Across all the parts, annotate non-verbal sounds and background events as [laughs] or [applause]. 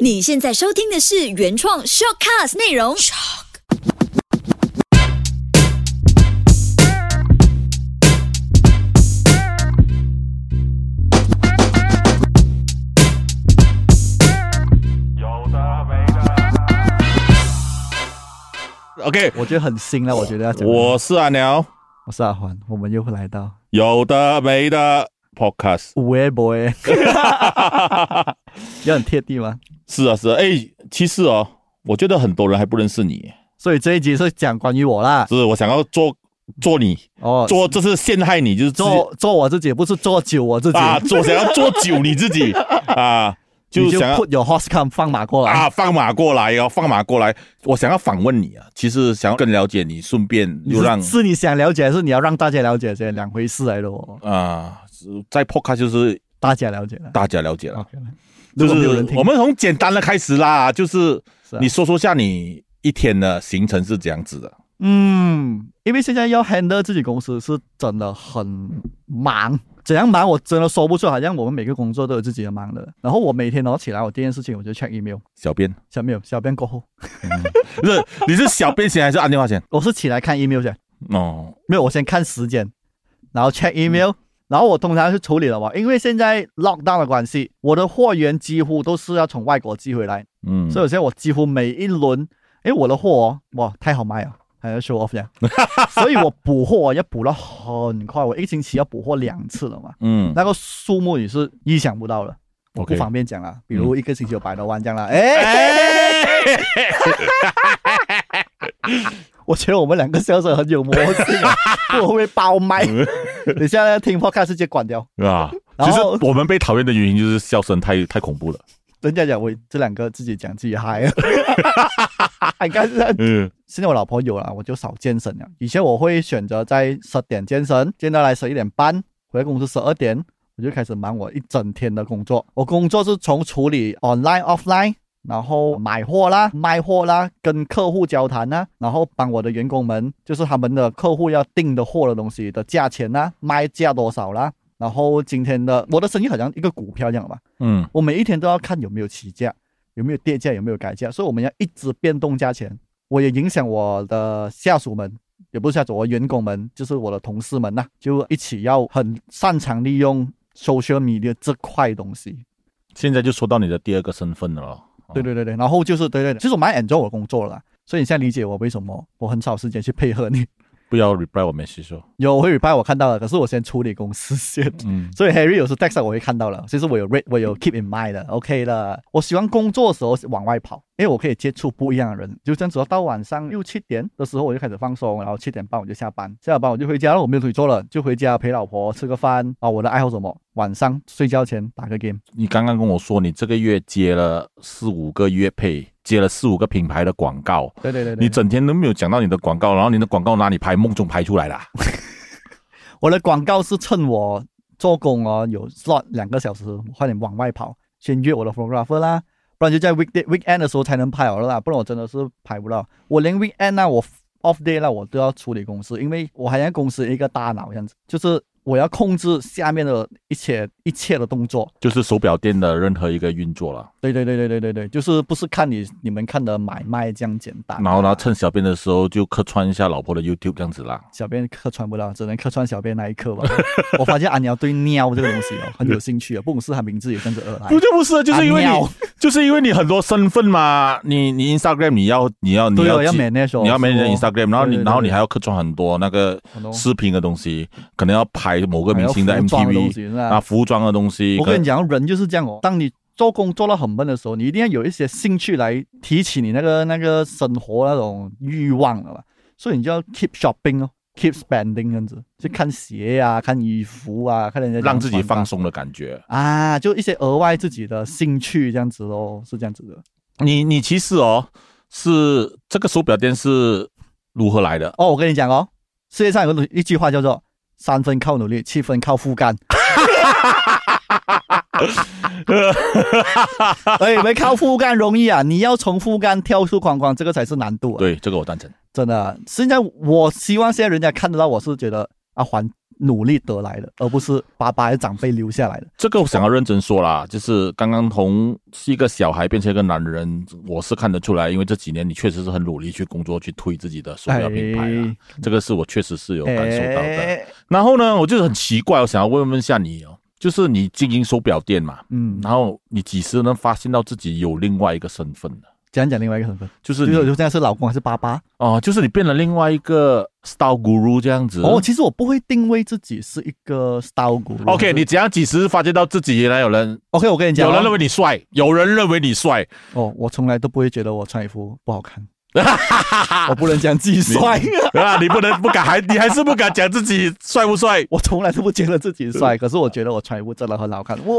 你现在收听的是原创 shortcast 内容。OK，我觉得很新了，我觉得要讲。我是阿鸟，我是阿环，我们又会来到有的没的 Podcast。五 A boy，[laughs] 要很贴地吗？是啊，是啊，哎，其实哦，我觉得很多人还不认识你，所以这一集是讲关于我啦。是我想要做做你，哦，做这是陷害你，就是做做我自己，不是做酒我自己。啊，做想要做酒你自己 [laughs] 啊，就想要 put your horse come 放马过来。啊放马过来哦，放马过来。我想要访问你啊，其实想要更了解你，顺便你又让是是你想了解，还是你要让大家了解？这两回事来的哦。啊，在 Podcast 就是大家了解了。大家了解了。就是我们从简单的开始啦，就是你说说下你一天的行程是怎样子的？嗯，因为现在要 handle 自己公司是真的很忙，怎样忙我真的说不出，好像我们每个工作都有自己的忙的。然后我每天早上起来，我第一件事情我就 check email，小编小编小编过后，不是你是小编先还是按电话先？[laughs] 我是起来看 email 先，哦，没有我先看时间，然后 check email，、然后我通常是处理了嘛，因为现在 lockdown 的关系，我的货源几乎都是要从外国寄回来，嗯，所以有些我几乎每一轮，诶，我的货哦，哇，太好卖了，还要 show off 这样，[laughs] 所以我补货要补了很快，我一个星期要补货两次了嘛，嗯。那个数目也是意想不到的，我不方便讲啦，比如一个星期有百多万这样啦，[laughs] 诶，哎，[laughs] 我觉得我们两个销售很有默契啊，不然会不会爆麦？等一下听 podcast 直接关掉。啊，其实我们被讨厌的原因就是笑声太太恐怖了。人家讲我这两个自己讲自己嗨，你看现在嗯现在我老婆有了，我就少健身了。以前我会选择在十点健身，健到来十一点半，回来公司十二点，我就开始忙我一整天的工作。我工作是从处理 online offline，然后买货啦、卖货啦、跟客户交谈啦，然后帮我的员工们，就是他们的客户要订的货的东西的价钱啦、卖价多少啦。然后今天的我的生意好像一个股票一样吧，嗯我每一天都要看有没有起价，有没有跌价，有没有改价，所以我们要一直变动价钱。我也影响我的下属们，也不是下属，我员工们，就是我的同事们呐、就一起要很擅长利用 social media 这块东西。现在就说到你的第二个身份了咯。对对对对，然后就是对对对，其实我蛮 enjoy 我工作了，所以你现在理解我为什么我很少时间去配合你。不要 reply 我 message 说，有我会 reply 我看到了，可是我先处理公司先。嗯 [laughs] 所以 Harry 有时 text 我会看到了，其实我有 read 我有 keep in mind 的，OK 的。我喜欢工作的时候往外跑，因为我可以接触不一样的人。就这样子，到晚上六七点的时候我就开始放松，然后七点半我就下班，下了班我就回家了，我没有腿做了，就回家陪老婆吃个饭啊。我的爱好什么？晚上睡觉前打个 game。你刚刚跟我说你这个月接了四五个月配，接了四五个品牌的广告，对对对对，你整天都没有讲到你的广告，然后你的广告哪里拍？梦中拍出来的啊。[laughs] 我的广告是趁我做工哦有 slot 两个小时，快点往外跑，先约我的 photographer 啦，不然就在 weekday weekend 的时候才能拍好了啦，不然我真的是拍不到。我连 weekend 啊，我 off day 啦，我都要处理公司，因为我还像公司一个大脑这样子，就是我要控制下面的一切一切的动作。就是手表店的任何一个运作了。对对对对对对对，就是不是看你你们看的买卖这样简单。然后呢，趁小便的时候就客串一下老婆的 YouTube 这样子啦。小便客串不了，只能客串小便那一刻吧。[laughs] 我发现阿鸟对尿这个东西哦很有兴趣啊，不管是他名字也跟着而来。不就不是，就是因为你就是因为你很多身份嘛，你你 Instagram 你要你要你要哦，要记 manage，哦你要 manage Instagram，然后你然后你还要客串很多那个视频的东西，可能要拍某个明星的 MTV 啊，服装的东西。我跟你讲，人就是这样哦。当你做工做到很闷的时候，你一定要有一些兴趣来提起你那个那个生活那种欲望了吧。所以你就要 keep shopping 哦，keep spending 这样子，去看鞋啊，看衣服啊，看人家让自己放松的感觉。啊，就一些额外自己的兴趣这样子咯，是这样子的。你你其实哦，是这个手表店是如何来的？哦，我跟你讲哦，世界上有个一句话叫做“三分靠努力，七分靠父干”。[laughs] 哎，没靠父干容易啊，你要从父干跳出框框，这个才是难度啊！对，这个我赞成。真的，现在我希望现在人家看得到我是觉得阿环努力得来的，而不是爸爸的长辈留下来的。这个我想要认真说啦，就是刚刚从是一个小孩变成一个男人，我是看得出来，因为这几年你确实是很努力去工作，去推自己的手表品牌啦。这个是我确实是有感受到的。哎然后呢，我就是很奇怪，我想要问问一下你哦，就是你经营手表店嘛，嗯，然后你几时能发现到自己有另外一个身份呢？讲讲另外一个身份，就是你就是现在是老公还是爸爸？哦，就是你变了另外一个 style guru 这样子。哦，其实我不会定位自己是一个 style guru。OK，你怎样几时发现到自己原来有人 OK，我跟你讲哦，有人认为你帅，有人认为你帅，哦，我从来都不会觉得我穿衣服不好看，我不能讲自己帅，啊，你不能不敢，还你还是不敢讲自己帅不帅 [laughs] 我从来都不觉得自己帅，可是我觉得我穿衣服真的很好看。哇，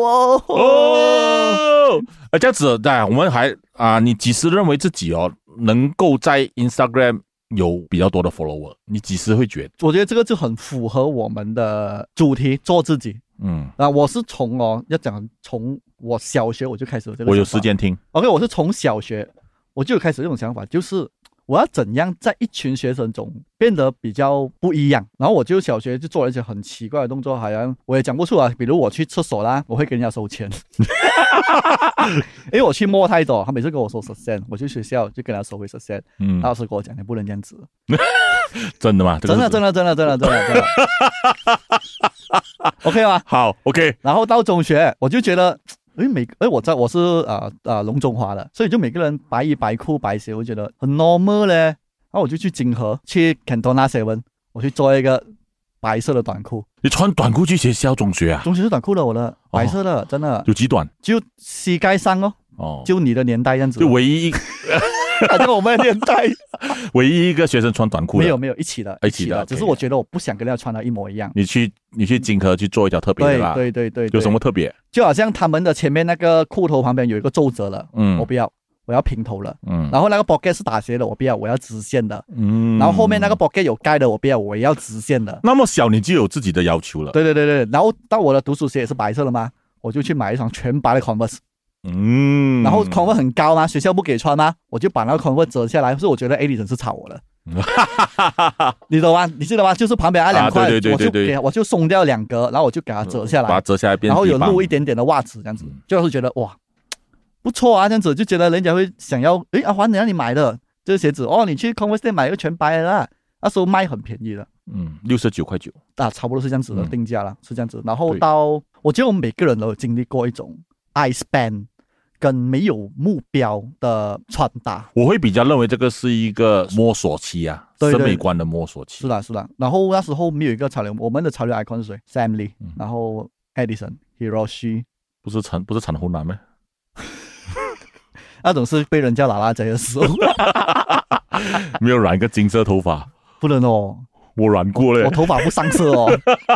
哦。啊，这样子，对，我们还啊，你几时认为自己哦能够在 Instagram 有比较多的 follower？你几时会觉得？我觉得这个就很符合我们的主题，做自己。嗯，啊，我是从哦，要讲从我小学我就开始有这个，我有时。间听，OK，我是从小学我就有开始这种想法，就是我要怎样在一群学生中变得比较不一样。然后我就小学就做了一些很奇怪的动作，好像我也讲不出啊，比如我去厕所啦，我会给人家收钱，[laughs] 因为我去摸太多，他每次跟我收十 cent，我去学校就跟他收回十 cent，嗯，老师跟我讲你不能这样子，[laughs] 真的吗？真的真的真的真的真的真的，[laughs] OK 吗？好，OK，然后到中学，我就觉得，诶，每诶，我在我是啊啊龙中华的，所以就每个人白衣白裤白鞋，我觉得很 normal 嘞。然后我就去金河去 Cantona Seven，我去做一个白色的短裤，你穿短裤去学校中学啊？中学是短裤的，我的白色的，真的有几短？就膝盖上哦，哦，就你的年代这样子，就唯一一反正我们的年代唯一一个学生穿短裤的。没有没有一起的，一起的只是我觉得我不想跟人家穿的一模一样。你去你去金科去做一条特别的对啦，对对对，有什么特别？就好像他们的前面那个裤头旁边有一个皱褶了，嗯。我不要，我要平头了。嗯。然后那个 pocket 是打斜的，我不要，我要直线的。嗯。然后后面那个 pocket 有盖的，我不要，我也要直线的。那么小你就有自己的要求了，对对对对，然后到我的读书鞋也是白色的吗，我就去买一双全白的 Converse，、嗯，然后 Converse 很高嘛，学校不给穿吗，我就把那个 Converse 折下来，所以我觉得 Edison 是炒我了，你懂吗？你记得吗？就是旁边那两块，啊对对对对对我就给我就松掉两格，然后我就给它折下来，把它折下来变然后有露一点点的袜子，这样子嗯，就是觉得哇，不错啊，这样子就觉得人家会想要，诶，阿华，你让你买的这个鞋子哦，你去 Converse 店买一个全白的啦，那时候卖很便宜的，嗯六十九块九，啊，差不多是这样子的嗯。定价啦，是这样子。然后到我觉得我们每个人都有经历过一种 I span 跟没有目标的穿搭，我会比较认为这个是一个摸索期啊，对对审美观的摸索期是。的是的。然后那时候没有一个潮流，我们的潮流 icon 是谁？Sam Lee，、嗯然后 Edison、Hiroshi，不是陈不是陈湖南吗？[laughs] 那种是被人家拉拉贼的时候，[laughs] 没有染一个金色头发，不能哦。我染过嘞我。头发不上色哦。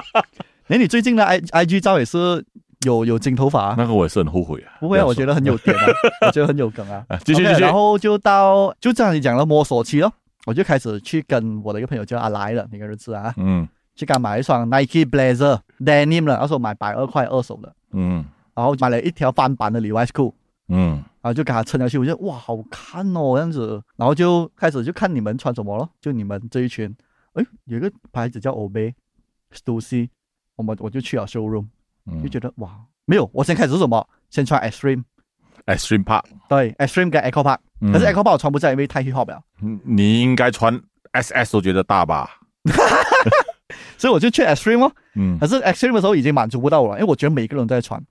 [laughs] 哎，你最近的 i i g 照也是有有金头发、啊？那个我也是很后悔啊。不会啊，我觉得得很有点啊，[laughs] 我觉得很有梗啊。啊继续继续。然后就到就这样你讲了摸索期咯，我就开始去跟我的一个朋友叫阿来了，那个日子啊，嗯。去给他买一双 Nike Blazer Denim 了，那时候买百二块二手的，嗯。然后买了一条翻版的 Levi's 裤，嗯，然后就给他撑下去，我觉得哇好看哦这样子，然后就开始就看你们穿什么咯，就你们这一群，哎有一个牌子叫 Obey Stussy，我们我就去了 showroom，嗯就觉得哇没有，我先开始是什么？先穿 Extreme，Extreme Park，对 Extreme 跟 Echo Park，、嗯。可是 Echo Park 我穿不下，因为太 hip hop 了。嗯你应该穿 SS 都觉得大吧？[laughs] 所以我就去 Extreme 哦。嗯。可是 Extreme 的时候已经满足不到我了，因为我觉得每个人都在穿，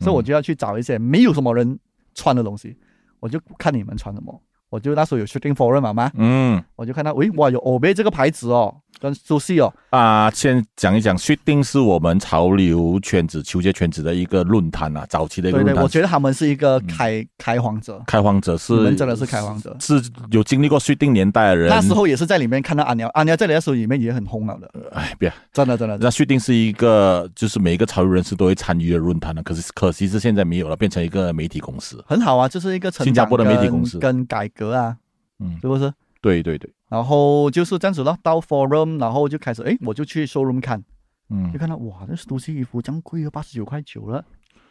所以我就要去找一些没有什么人穿的东西，我就看你们穿什么。我就那时候有 Shooting Forum 嘛嘛，嗯。我就看到，喂，哇，有 Obey 这个牌子哦，跟 Sushi 哦，啊，先讲一讲 Shooting 是我们潮流圈子、球鞋圈子的一个论坛啊，早期的一个对对，论坛。我觉得他们是一个开、开荒者，开荒者是真的是开荒者。是有经历过 Shooting 年代的人。那时候也是在里面看到阿鸟，阿鸟在那时候里面也很红了的，哎，别，真的真的。那 Shooting 是一个就是每一个潮流人士都会参与的论坛呢，可是可惜是现在没有了，变成一个媒体公司。很好啊，就是一个新加坡的媒体公司跟改革啊，嗯，是不是？对对对，然后就是这样子咯，到 forum，然后就开始，诶，我就去 showroom 看，嗯就看到哇，这都西衣服这样贵啊，八十九块九了。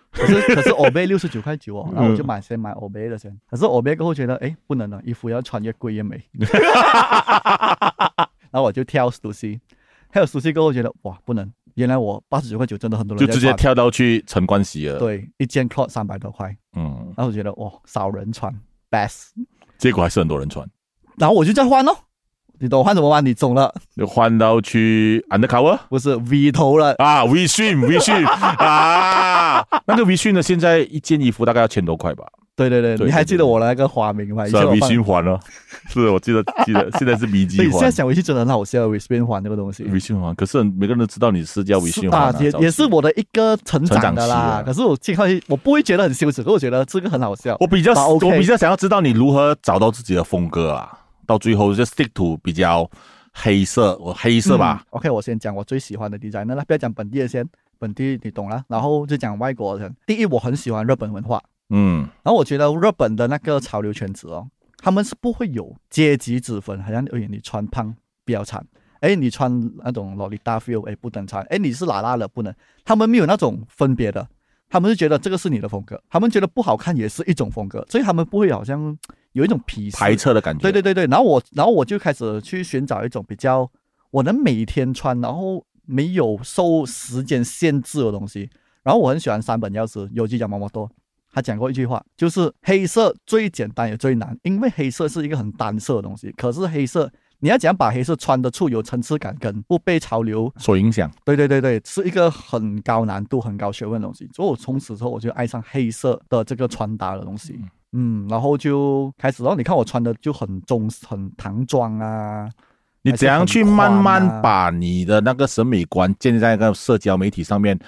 可是 [laughs] 可是 Obey 六十九块九哦，然后我就买先买 Obey 的先。可是 Obey 过后觉得，诶，不能了，衣服要穿越贵越美。[laughs] 然后我就挑 Stussy，还有熟悉过后觉得哇不能，原来我八十九块九真的很多人就直接跳到去陈冠希了。，对一件 cloth 三百多块，嗯，然后我觉得哇少人穿 best，结果还是很多人穿，然后我就再换咯。你懂换什么吗？你懂了，就换到去 Undercover 不是 V 头了。啊，V 讯 V 讯啊，那个 V 讯呢，现在一件衣服大概要千多块吧？对对对，你还记得我那个花名吗？以是啊，V 前我放讯环了，是我记得记得，[laughs] 现在是 V 对，机环现在想回去真的很好笑，V spin 环这个东西。，V 循环，可是每个人都知道你是叫 V 循环也也是我的一个成长的啦。啊可是我健康，我不会觉得很羞耻，可我觉得这个很好笑。我比较我比较想要知道你如何找到自己的风格啊，到最后就 stick to 比较黑色，我黑色吧，嗯 OK，我先讲我最喜欢的 designer 啦，不要讲本地的先，本地你懂了。然后就讲外国人。第一，我很喜欢日本文化，嗯。然后我觉得日本的那个潮流圈子哦，他们是不会有阶级之分，好像哎你穿胖比较惨，哎你穿那种洛丽达 feel 哎不能穿，哎你是哪哪的不能，他们没有那种分别的，他们是觉得这个是你的风格，他们觉得不好看也是一种风格，所以他们不会好像有一种鄙视排斥的感觉，对对对对，然后我然后我就开始去寻找一种比较我能每天穿，然后没有受时间限制的东西。然后我很喜欢三本钥匙有机讲毛毛多，他讲过一句话，就是黑色最简单也最难，因为黑色是一个很单色的东西。可是黑色你要怎样把黑色穿得出有层次感，跟不被潮流所影响。对对对对，是一个很高难度、很高学问的东西。所以我从此之后我就爱上黑色的这个穿搭的东西。嗯，然后就开始，然后你看我穿的就很中、很唐装啊。你怎样去慢慢把你的那个审美观建立在那个社交媒体上面，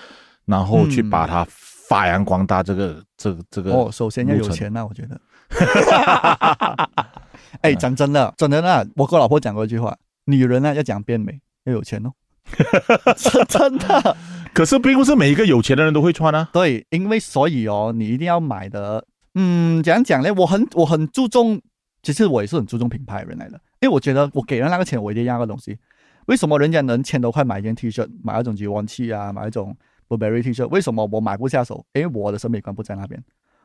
然后去嗯把它发扬光大？这个、这个、这个哦，首先要有钱啊，我觉得。[laughs] 哎，讲真的，真的呢，我跟我老婆讲过一句话：女人呢要讲变美，要有钱哦。[laughs] 真 [laughs] 真的，可是并不是每一个有钱的人都会穿啊。对，因为所以哦，你一定要买的。嗯，怎样讲呢？我很我很注重，其实我也是很注重品牌人来的，因为我觉得我给了那个钱，我一定要那个东西。为什么人家能千多块买一件 T 恤，买那种吉万气啊，买一种 Burberry T 恤？为什么我买不下手？因为我的审美观不在那边。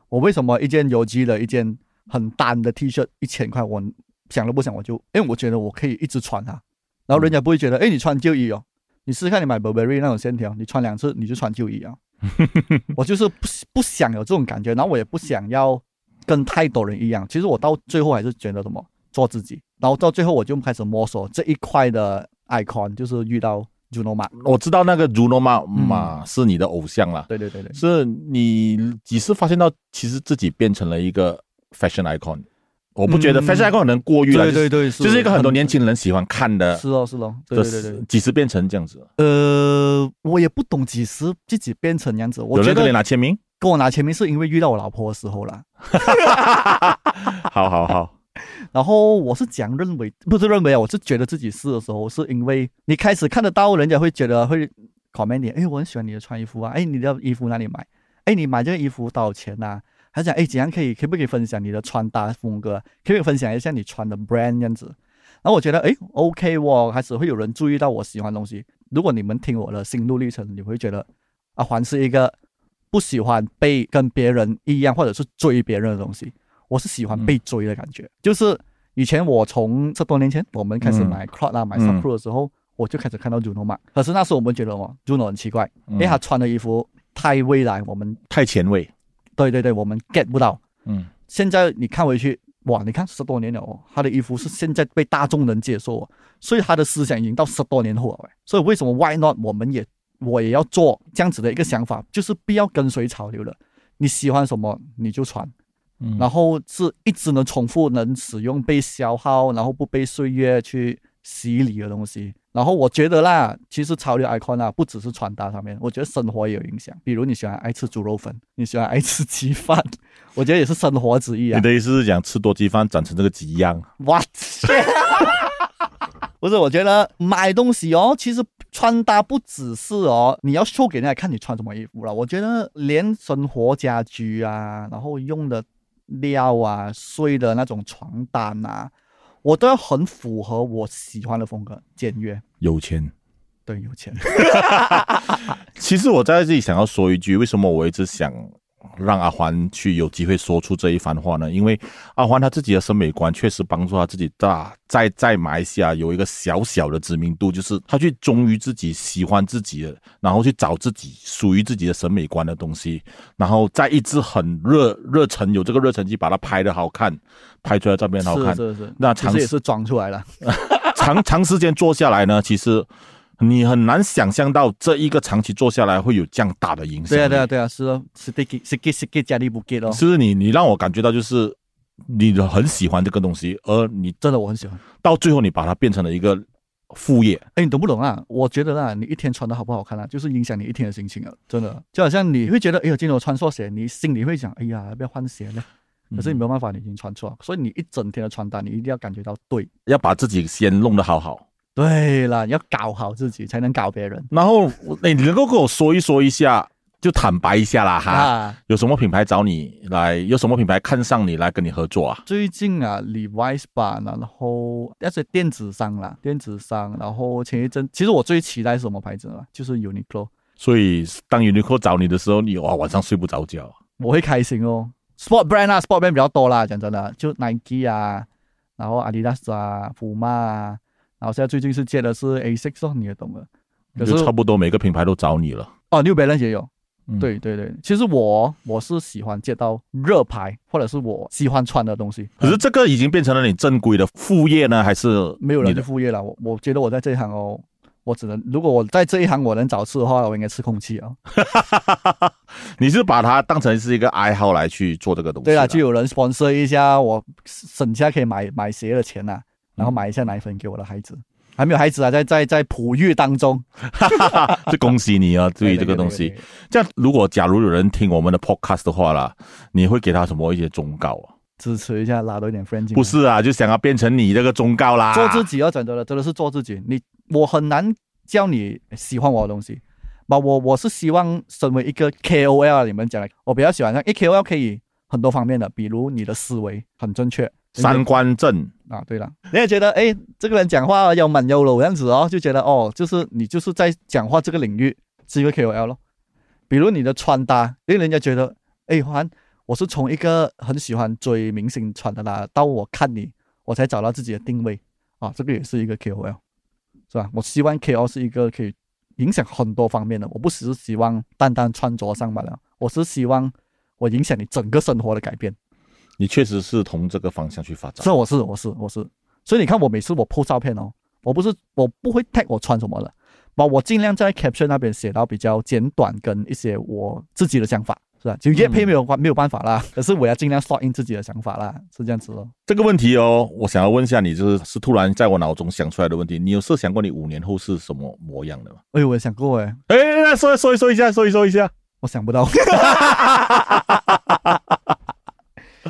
我为什么一件有机的一件很单的 T 恤一千块，我想都不想我就，因为我觉得我可以一直穿它，然后人家不会觉得，哎，你穿旧衣哦，你试试看你买 Burberry 那种线条，你穿两次你就穿旧衣啊。[laughs] 我就是不不想有这种感觉，然后我也不想要跟太多人一样。其实我到最后还是觉得什么做自己，然后到最后我就开始摸索这一块的 icon，就是遇到 Juno Ma，。我知道那个 Juno 嘛嗯嘛是你的偶像啦，对对对对，是你几时发现到其实自己变成了一个 fashion icon？我不觉得嗯 fashion icon 可能过誉了，对对对，就是一个很多年轻人喜欢看的是哦是哦，对的对对对。几时变成这样子？呃，我也不懂几时自己变成这样子。我觉有人跟你拿签名？跟我拿签名是因为遇到我老婆的时候啦。[laughs] 好好好，然后我是讲认为，不是认为啊，我是觉得自己是的时候，是因为你开始看得到，人家会觉得会 comment 你，哎，我很喜欢你的穿衣服啊，哎，你的衣服哪里买？哎，你买这个衣服多少钱呐、啊？还讲，哎，怎样可以，可不可以分享你的穿搭风格？可不可以分享一下你穿的 brand 这样子？然后我觉得，哎，OK，我开始会有人注意到我喜欢的东西。如果你们听我的心路历程，你会觉得阿环是一个不喜欢被跟别人一样，或者是追别人的东西。我是喜欢被追的感觉，就是以前我从十多年前我们开始嗯买啊、买嗯 Subcro 的时候，我就开始看到 Juno 嘛。可是那时候我们觉得哦，Juno 很奇怪，因嗯为他穿的衣服太未来，我们太前卫。对对对，我们 get 不到。嗯，现在你看回去，哇，你看十多年了哦，他的衣服 [laughs] 是现在被大众能接受哦，所以他的思想已经到十多年后了。所以为什么 Why not 我们也我也要做这样子的一个想法，就是不要跟随潮流了。你喜欢什么你就穿，嗯然后是一直能重复、能使用、被消耗，然后不被岁月去洗礼的东西。然后我觉得啦，其实潮流 icon 啊，不只是穿搭上面，我觉得生活也有影响。比如你喜欢爱吃猪肉粉，你喜欢爱吃鸡饭，[laughs] 我觉得也是生活之一啊你。的意思是讲吃多鸡饭长成这个鸡样？What？[laughs] 不是，我觉得买东西哦，其实穿搭不只是哦，你要 show 给人家看你穿什么衣服了。我觉得连生活家居啊，然后用的料啊、睡的那种床单啊，我都要很符合我喜欢的风格，简约。有钱。对，有钱。[laughs] [laughs] 其实我在这里想要说一句，为什么我一直想让阿欢去有机会说出这一番话呢？因为阿欢他自己的审美观确实帮助他自己大在在马来西亚有一个小小的知名度，就是他去忠于自己喜欢自己的，然后去找自己属于自己的审美观的东西，然后再一直很热热忱，有这个热忱去把它拍的好看，拍出来照片好看。是是是，那长其实也是装出来了。[laughs] 长长时间做下来呢，其实。你很难想象到这一个长期做下来会有这样大的影响。对啊，对啊，对啊，是哦，是 get 是 get 加力不 get 哦。是不是你你让我感觉到就是你很喜欢这个东西，而你真的我很喜欢，到最后你把它变成了一个副业。哎，你懂不懂啊？我觉得啊，你一天穿的好不好看啊，就是影响你一天的心情啊，真的。就好像你会觉得，哎呦，今天我穿错鞋，你心里会想，哎呀，要不要换鞋呢？可是你没有办法，你已经穿错，所以你一整天的穿搭，你一定要感觉到对，要把自己先弄得好好。对了，要搞好自己才能搞别人。然后，哎，你能够跟我说一说一下，就坦白一下啦哈。有什么品牌找你来？有什么品牌看上你来跟你合作啊？最近啊，Levi's 吧，然后那些电子商啦，电子商。然后前一阵，其实我最期待什么牌子啊？就是 Uniqlo。所以当 Uniqlo 找你的时候，你哇晚上睡不着觉。我会开心哦。Sport brand 啊，Sport brand 比较多啦，讲真的，就 Nike 啊，然后 Adidas 啊，Puma 啊。然后现在最近是接的是 A six 哦，你也懂了，就差不多每个品牌都找你了哦。New Balance 也有，对对对。其实我我是喜欢接到热牌或者是我喜欢穿的东西。可是这个已经变成了你正规的副业呢，还是没有人的副业了？我我觉得我在这一行哦，我只能如果我在这一行我能找吃的话，我应该吃空气啊。[laughs] 你是把它当成是一个爱好来去做这个东西？对啊，就有人 sponsor 一下，我省下可以买买鞋的钱呐。然后买一下奶粉给我的孩子，还没有孩子啊，在在在哺育当中，[laughs] 就恭喜你啊！[laughs] 对于这个东西，这样如果假如有人听我们的 podcast 的话啦，你会给他什么一些忠告啊？支持一下，拉多一点 friend 不是啊，就想要变成你这个忠告啦。做自己要真的了，真的是做自己。你我很难叫你喜欢我的东西，吧？我我是希望身为一个 KOL，你们讲的，我比较喜欢像 KOL 可以很多方面的，比如你的思维很正确。三观正啊，对了，你也觉得哎，这个人讲话有蛮有柔这样子哦，就觉得哦，就是你就是在讲话这个领域是一个 KOL 咯。比如你的穿搭，令人家觉得哎，还我是从一个很喜欢追明星穿的啦，到我看你，我才找到自己的定位啊，这个也是一个 KOL，是吧？我希望 KOL 是一个可以影响很多方面的，我不只是希望单单穿着上罢了，我是希望我影响你整个生活的改变。你确实是从这个方向去发展。是，我是，我是，我是。所以你看，我每次我 po 照片哦，我不是，我不会 tag 我穿什么的，把我尽量在 caption 那边写到比较简短，跟一些我自己的想法，是吧？就叶配没有关没有办法啦，可是我要尽量 short in 自己的想法啦，是这样子哦。这个问题哦，我想要问一下你，就是是突然在我脑中想出来的问题。你有设想过你五年后是什么模样的吗？哎，我也想过哎。哎，那说说一说一下，说一说一下。我想不到。[laughs] [laughs]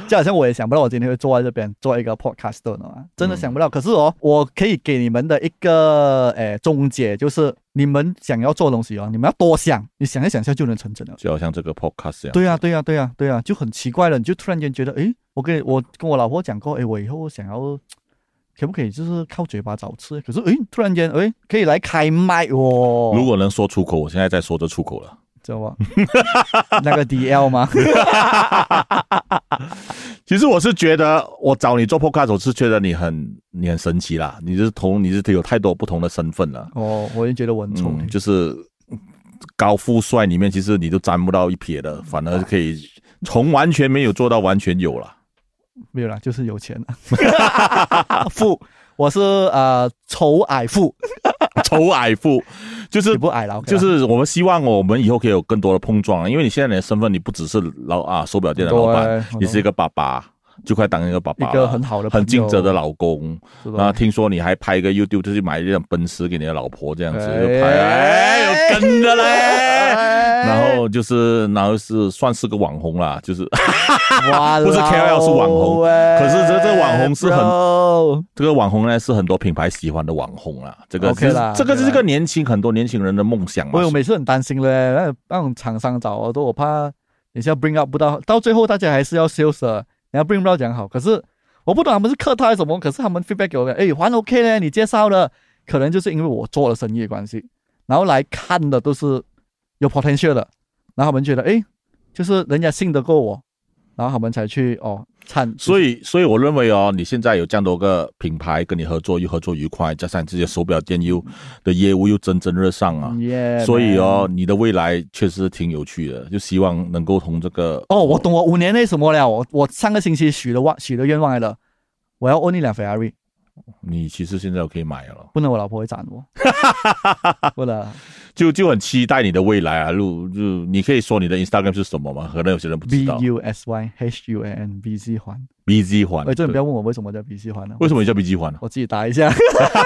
就好像我也想不到我今天会坐在这边做一个 podcast 的嘛，真的想不到。可是哦，我可以给你们的一个诶终结，就是你们想要做东西哦，你们要多想，你想一想下就能成真了。就好像这个 podcast 一样。对呀，对呀，对呀，对呀，就很奇怪了，你就突然间觉得，诶，我跟我跟我老婆讲过，诶，我以后想要可不可以就是靠嘴巴找吃？可是诶，突然间诶，可以来开麦哦。如果能说出口，我现在在说这出口了。知道 [laughs] 吗？那个 DL 吗？其实我是觉得，我找你做 podcast，我是觉得你很你很神奇啦。你是同你是有太多不同的身份了。哦，我也觉得我很聪明。就是高富帅里面，其实你都沾不到一撇的，反而可以从完全没有做到完全有了。没有啦，就是有钱了。[laughs] 富，我是呃丑矮富，丑矮富。[laughs] 就是不矮了，就是我们希望我们以后可以有更多的碰撞，因为你现在你的身份，你不只是老啊手表店的老板，你是一个爸爸，就快当一个爸爸，一个很好的、很尽责的老公。啊听说你还拍一个 YouTube，就是买一辆奔驰给你的老婆，这样子就拍，哎，有跟的嘞。然后就是，然后是算是个网红啦，就是，[laughs] 不是 KOL 是网红，可是这这网红是很，这个网红呢是很多品牌喜欢的网红啦，这个是这个是个年轻很多年轻人的梦想嘛。我每次很担心嘞，那那种厂商找我都我怕，等下 bring up 不到，到最后大家还是要 sales，你要 bring 不到讲好，可是我不懂他们是客套还是什么，可是他们 feedback 给我，哎，还 OK 呢，你介绍的，可能就是因为我做了生意的关系，然后来看的都是。有 potential 的，然后他们觉得，哎，就是人家信得过我，然后他们才去哦参。所以，所以我认为哦，你现在有这样多个品牌跟你合作，又合作愉快，加上这些手表店又的业务又蒸蒸日上啊，耶，所以哦，你的未来确实挺有趣的，就希望能够从这个哦，我懂我五年内什么了，我我上个星期许的望许的愿望来了，我要 own 一辆 Ferrari，你其实现在可以买了，不能我老婆会斩我，[laughs] 不能。就就很期待你的未来啊！路就你可以说你的 Instagram 是什么吗？可能有些人不知道 B 道。U S Y H U A N B C 环，BZ 环，哎，这你不要问我为什么叫 B C 环呢？为什么你叫 BG 环呢？我自己答一下，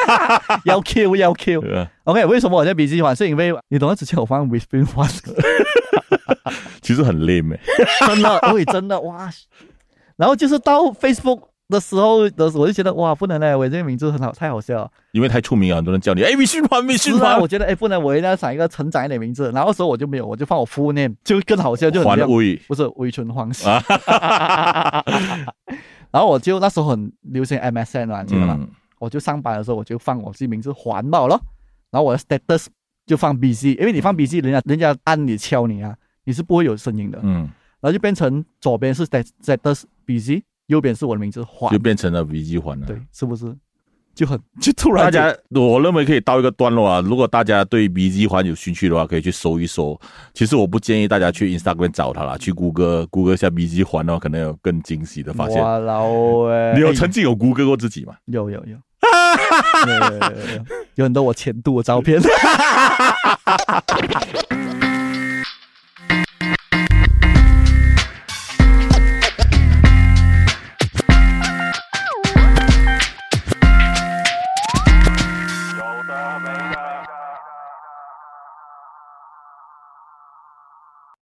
[laughs] 要 Q 要 Q。呃 OK，为什么我叫 B Z 环？是因为你懂得之前我放 Within 环，[laughs] 其实很 lame 欸真的，喂，真的哇！然后就是到 Facebook 的时候的，我就觉得哇，不能嘞，我这个名字很好，太好笑了。因为太出名了，很多人叫你哎，微信环，微信环我，觉得哎，不能，我一定要想一个成长一点名字。然后时候我就没有，我就放我 full name，就更好笑，就很威不是微春黄喜。啊，[laughs] 然后我就那时候很流行 MSN 啊，你记得吗？嗯，我就上班的时候我就放我自己名字环保咯，然后我的 status 就放 BC，因为你放 BC，人家人家按你敲你啊，你是不会有声音的，嗯，然后就变成左边是 stat- status BC，右边是我的名字环就，变成了 VG 环了。对，是不是？就很 [laughs] 就突然大家，我认为可以到一个段落啊。如果大家对 BG 环有兴趣的话，可以去搜一搜。其实我不建议大家去 Instagram 找他啦，去谷歌谷歌一下 BG 环的话，可能有更惊喜的发现。哇老哎，你有哎曾经有谷歌过自己吗？有有有有很多我前度的照片。[laughs]